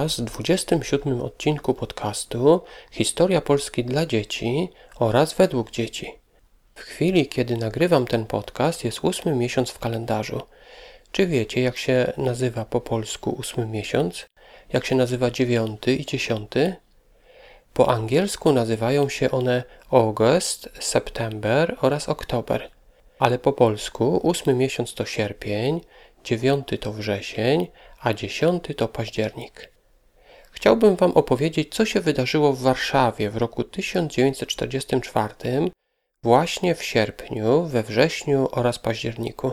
Was w 27 odcinku podcastu Historia Polski dla dzieci oraz według dzieci. W chwili, kiedy nagrywam ten podcast, jest ósmy miesiąc w kalendarzu. Czy wiecie, jak się nazywa po polsku ósmy miesiąc? Jak się nazywa dziewiąty i dziesiąty? Po angielsku nazywają się one August, September oraz Oktober, ale po polsku ósmy miesiąc to sierpień, dziewiąty to wrzesień, a dziesiąty to październik. Chciałbym Wam opowiedzieć, co się wydarzyło w Warszawie w roku 1944, właśnie w sierpniu, we wrześniu oraz październiku.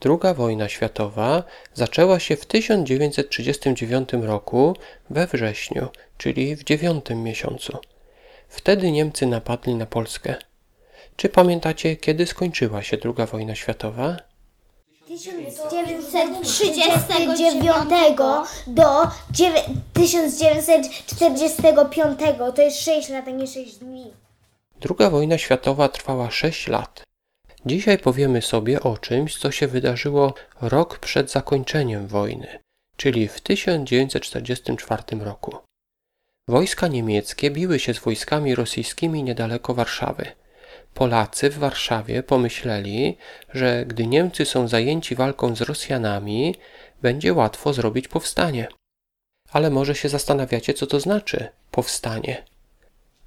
Druga wojna światowa zaczęła się w 1939 roku we wrześniu, czyli w dziewiątym miesiącu. Wtedy Niemcy napadli na Polskę. Czy pamiętacie, kiedy skończyła się II wojna światowa? 1939 do 1945. To jest 6 lat, a nie 6 dni. Druga wojna światowa trwała 6 lat. Dzisiaj powiemy sobie o czymś, co się wydarzyło rok przed zakończeniem wojny, czyli w 1944 roku. Wojska niemieckie biły się z wojskami rosyjskimi niedaleko Warszawy. Polacy w Warszawie pomyśleli, że gdy Niemcy są zajęci walką z Rosjanami, będzie łatwo zrobić powstanie. Ale może się zastanawiacie, co to znaczy powstanie.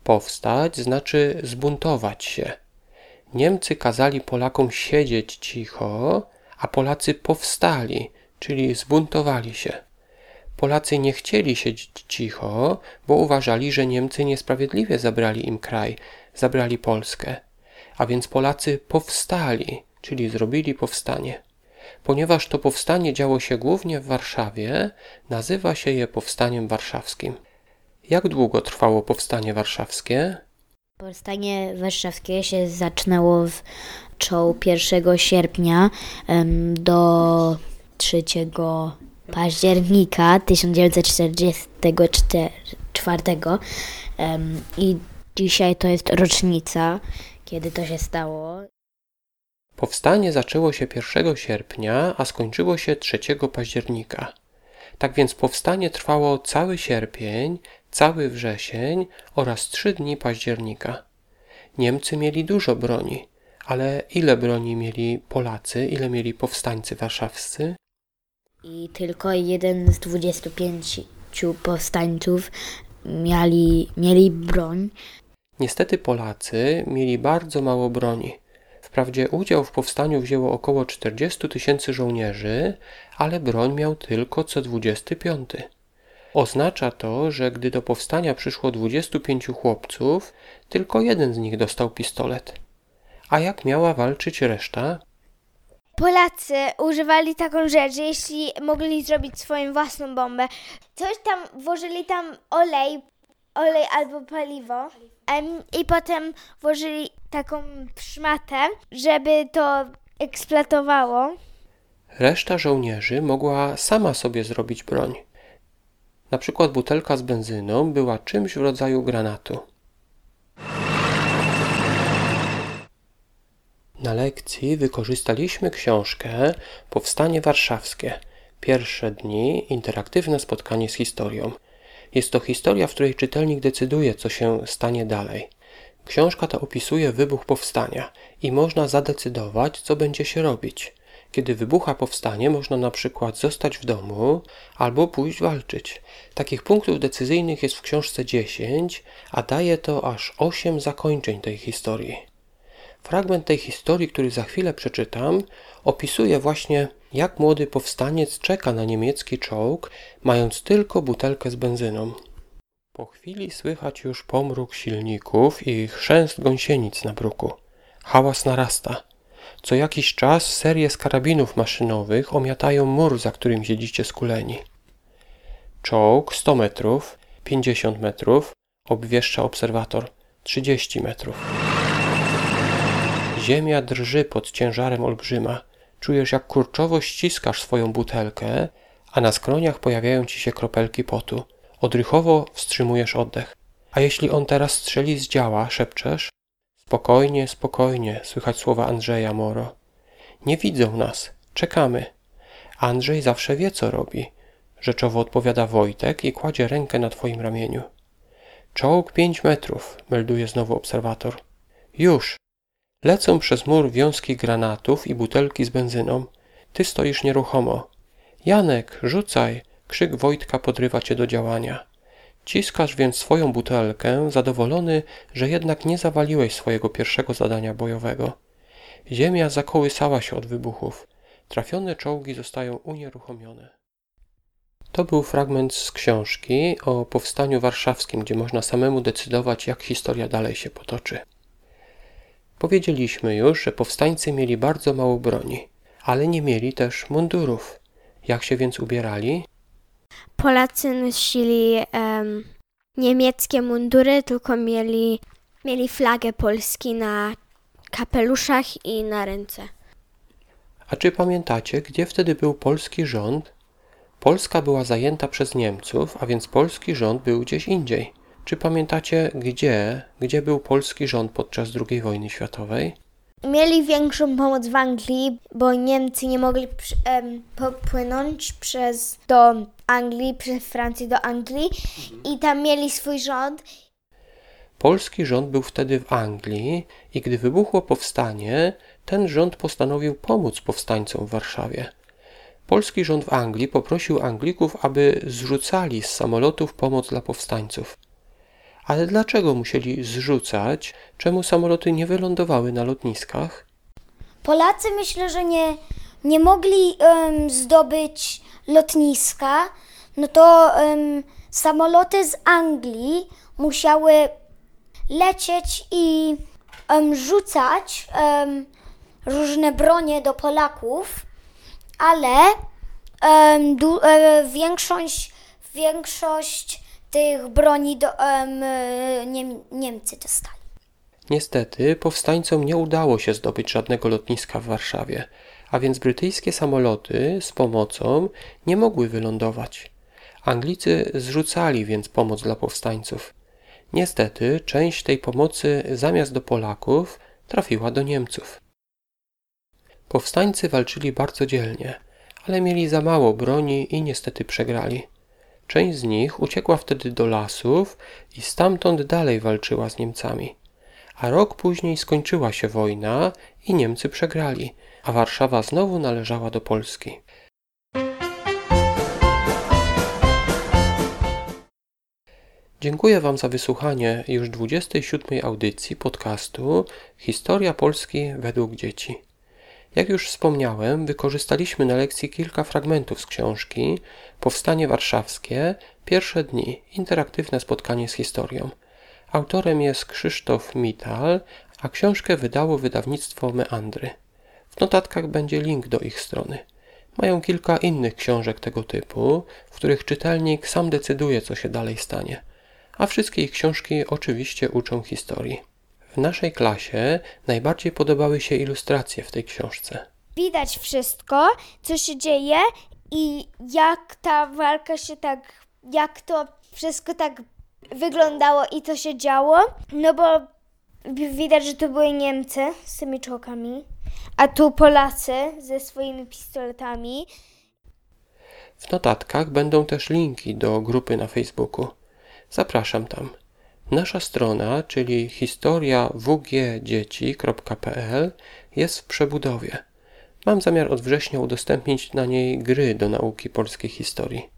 Powstać znaczy zbuntować się. Niemcy kazali Polakom siedzieć cicho, a Polacy powstali, czyli zbuntowali się. Polacy nie chcieli siedzieć cicho, bo uważali, że Niemcy niesprawiedliwie zabrali im kraj, zabrali Polskę. A więc Polacy powstali, czyli zrobili powstanie. Ponieważ to powstanie działo się głównie w Warszawie, nazywa się je powstaniem warszawskim. Jak długo trwało powstanie warszawskie? Powstanie warszawskie się zaczynało w czoł 1 sierpnia do 3 października 1944 em, i dzisiaj to jest rocznica, kiedy to się stało. Powstanie zaczęło się 1 sierpnia, a skończyło się 3 października. Tak więc powstanie trwało cały sierpień, cały wrzesień oraz trzy dni października. Niemcy mieli dużo broni, ale ile broni mieli Polacy, ile mieli powstańcy warszawscy? I tylko jeden z 25 powstańców mieli, mieli broń. Niestety Polacy mieli bardzo mało broni. Wprawdzie udział w powstaniu wzięło około 40 tysięcy żołnierzy, ale broń miał tylko co 25. Oznacza to, że gdy do powstania przyszło 25 chłopców, tylko jeden z nich dostał pistolet. A jak miała walczyć reszta? Polacy używali taką rzecz, że jeśli mogli zrobić swoją własną bombę, coś tam włożyli tam olej, olej albo paliwo i potem włożyli taką szmatę, żeby to eksploatowało. Reszta żołnierzy mogła sama sobie zrobić broń. Na przykład butelka z benzyną była czymś w rodzaju granatu. Na lekcji wykorzystaliśmy książkę Powstanie Warszawskie. Pierwsze dni interaktywne spotkanie z historią. Jest to historia, w której czytelnik decyduje, co się stanie dalej. Książka ta opisuje wybuch powstania i można zadecydować, co będzie się robić. Kiedy wybucha powstanie, można na przykład zostać w domu albo pójść walczyć. Takich punktów decyzyjnych jest w książce 10, a daje to aż 8 zakończeń tej historii. Fragment tej historii, który za chwilę przeczytam, opisuje właśnie, jak młody powstaniec czeka na niemiecki czołg, mając tylko butelkę z benzyną. Po chwili słychać już pomruk silników i chrzęst gąsienic na bruku. Hałas narasta. Co jakiś czas serie z karabinów maszynowych omiatają mur, za którym siedzicie skuleni. Czołg 100 metrów, 50 metrów, obwieszcza obserwator 30 metrów. Ziemia drży pod ciężarem olbrzyma. Czujesz, jak kurczowo ściskasz swoją butelkę, a na skroniach pojawiają ci się kropelki potu. Odrychowo wstrzymujesz oddech. A jeśli on teraz strzeli z działa, szepczesz? Spokojnie, spokojnie, słychać słowa Andrzeja Moro. Nie widzą nas, czekamy. Andrzej zawsze wie, co robi. rzeczowo odpowiada Wojtek i kładzie rękę na twoim ramieniu. Czołg pięć metrów, melduje znowu obserwator. Już. Lecą przez mur wiązki granatów i butelki z benzyną. Ty stoisz nieruchomo. Janek, rzucaj! Krzyk Wojtka podrywa cię do działania. Ciskasz więc swoją butelkę, zadowolony, że jednak nie zawaliłeś swojego pierwszego zadania bojowego. Ziemia zakołysała się od wybuchów. Trafione czołgi zostają unieruchomione. To był fragment z książki o powstaniu warszawskim, gdzie można samemu decydować, jak historia dalej się potoczy. Powiedzieliśmy już, że powstańcy mieli bardzo mało broni, ale nie mieli też mundurów. Jak się więc ubierali? Polacy nosili em, niemieckie mundury, tylko mieli, mieli flagę Polski na kapeluszach i na ręce. A czy pamiętacie, gdzie wtedy był polski rząd? Polska była zajęta przez Niemców, a więc polski rząd był gdzieś indziej. Czy pamiętacie, gdzie, gdzie był polski rząd podczas II wojny światowej? Mieli większą pomoc w Anglii, bo Niemcy nie mogli przy- em, popłynąć przez do Anglii, przez Francję do Anglii i tam mieli swój rząd. Polski rząd był wtedy w Anglii i gdy wybuchło powstanie, ten rząd postanowił pomóc powstańcom w Warszawie. Polski rząd w Anglii poprosił Anglików, aby zrzucali z samolotów pomoc dla powstańców. Ale dlaczego musieli zrzucać? Czemu samoloty nie wylądowały na lotniskach? Polacy myślę, że nie, nie mogli zdobyć lotniska, no to samoloty z Anglii musiały lecieć i em, rzucać różne bronie do Polaków, ale du, e, większość, większość tych broni do, e, Niem, Niemcy dostali. Niestety, powstańcom nie udało się zdobyć żadnego lotniska w Warszawie, a więc brytyjskie samoloty z pomocą nie mogły wylądować. Anglicy zrzucali więc pomoc dla powstańców. Niestety, część tej pomocy zamiast do Polaków trafiła do Niemców. Powstańcy walczyli bardzo dzielnie, ale mieli za mało broni i niestety przegrali. Część z nich uciekła wtedy do lasów i stamtąd dalej walczyła z Niemcami. A rok później skończyła się wojna i Niemcy przegrali, a Warszawa znowu należała do Polski. Dziękuję Wam za wysłuchanie już 27 audycji podcastu Historia Polski według dzieci. Jak już wspomniałem, wykorzystaliśmy na lekcji kilka fragmentów z książki Powstanie Warszawskie Pierwsze dni interaktywne spotkanie z historią. Autorem jest Krzysztof Mital, a książkę wydało wydawnictwo Meandry. W notatkach będzie link do ich strony. Mają kilka innych książek tego typu, w których czytelnik sam decyduje, co się dalej stanie. A wszystkie ich książki oczywiście uczą historii. W naszej klasie najbardziej podobały się ilustracje w tej książce. Widać wszystko, co się dzieje i jak ta walka się tak, jak to wszystko tak wyglądało i co się działo. No bo widać, że to były Niemcy z tymi czołgami, a tu Polacy ze swoimi pistoletami. W notatkach będą też linki do grupy na Facebooku. Zapraszam tam. Nasza strona, czyli historiawgdzieci.pl jest w przebudowie. Mam zamiar od września udostępnić na niej gry do nauki polskiej historii.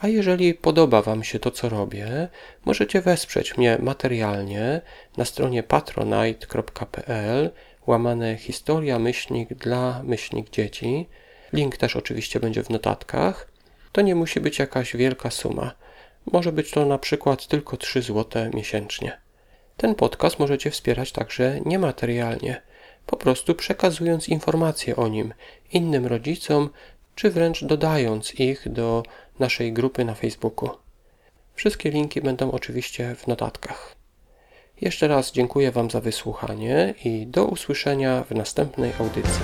A jeżeli podoba Wam się to, co robię, możecie wesprzeć mnie materialnie na stronie patronite.pl łamane historia myślnik dla myślnik dzieci. Link też oczywiście będzie w notatkach. To nie musi być jakaś wielka suma. Może być to na przykład tylko 3 zł miesięcznie. Ten podcast możecie wspierać także niematerialnie, po prostu przekazując informacje o nim innym rodzicom, czy wręcz dodając ich do naszej grupy na Facebooku. Wszystkie linki będą oczywiście w notatkach. Jeszcze raz dziękuję Wam za wysłuchanie i do usłyszenia w następnej audycji.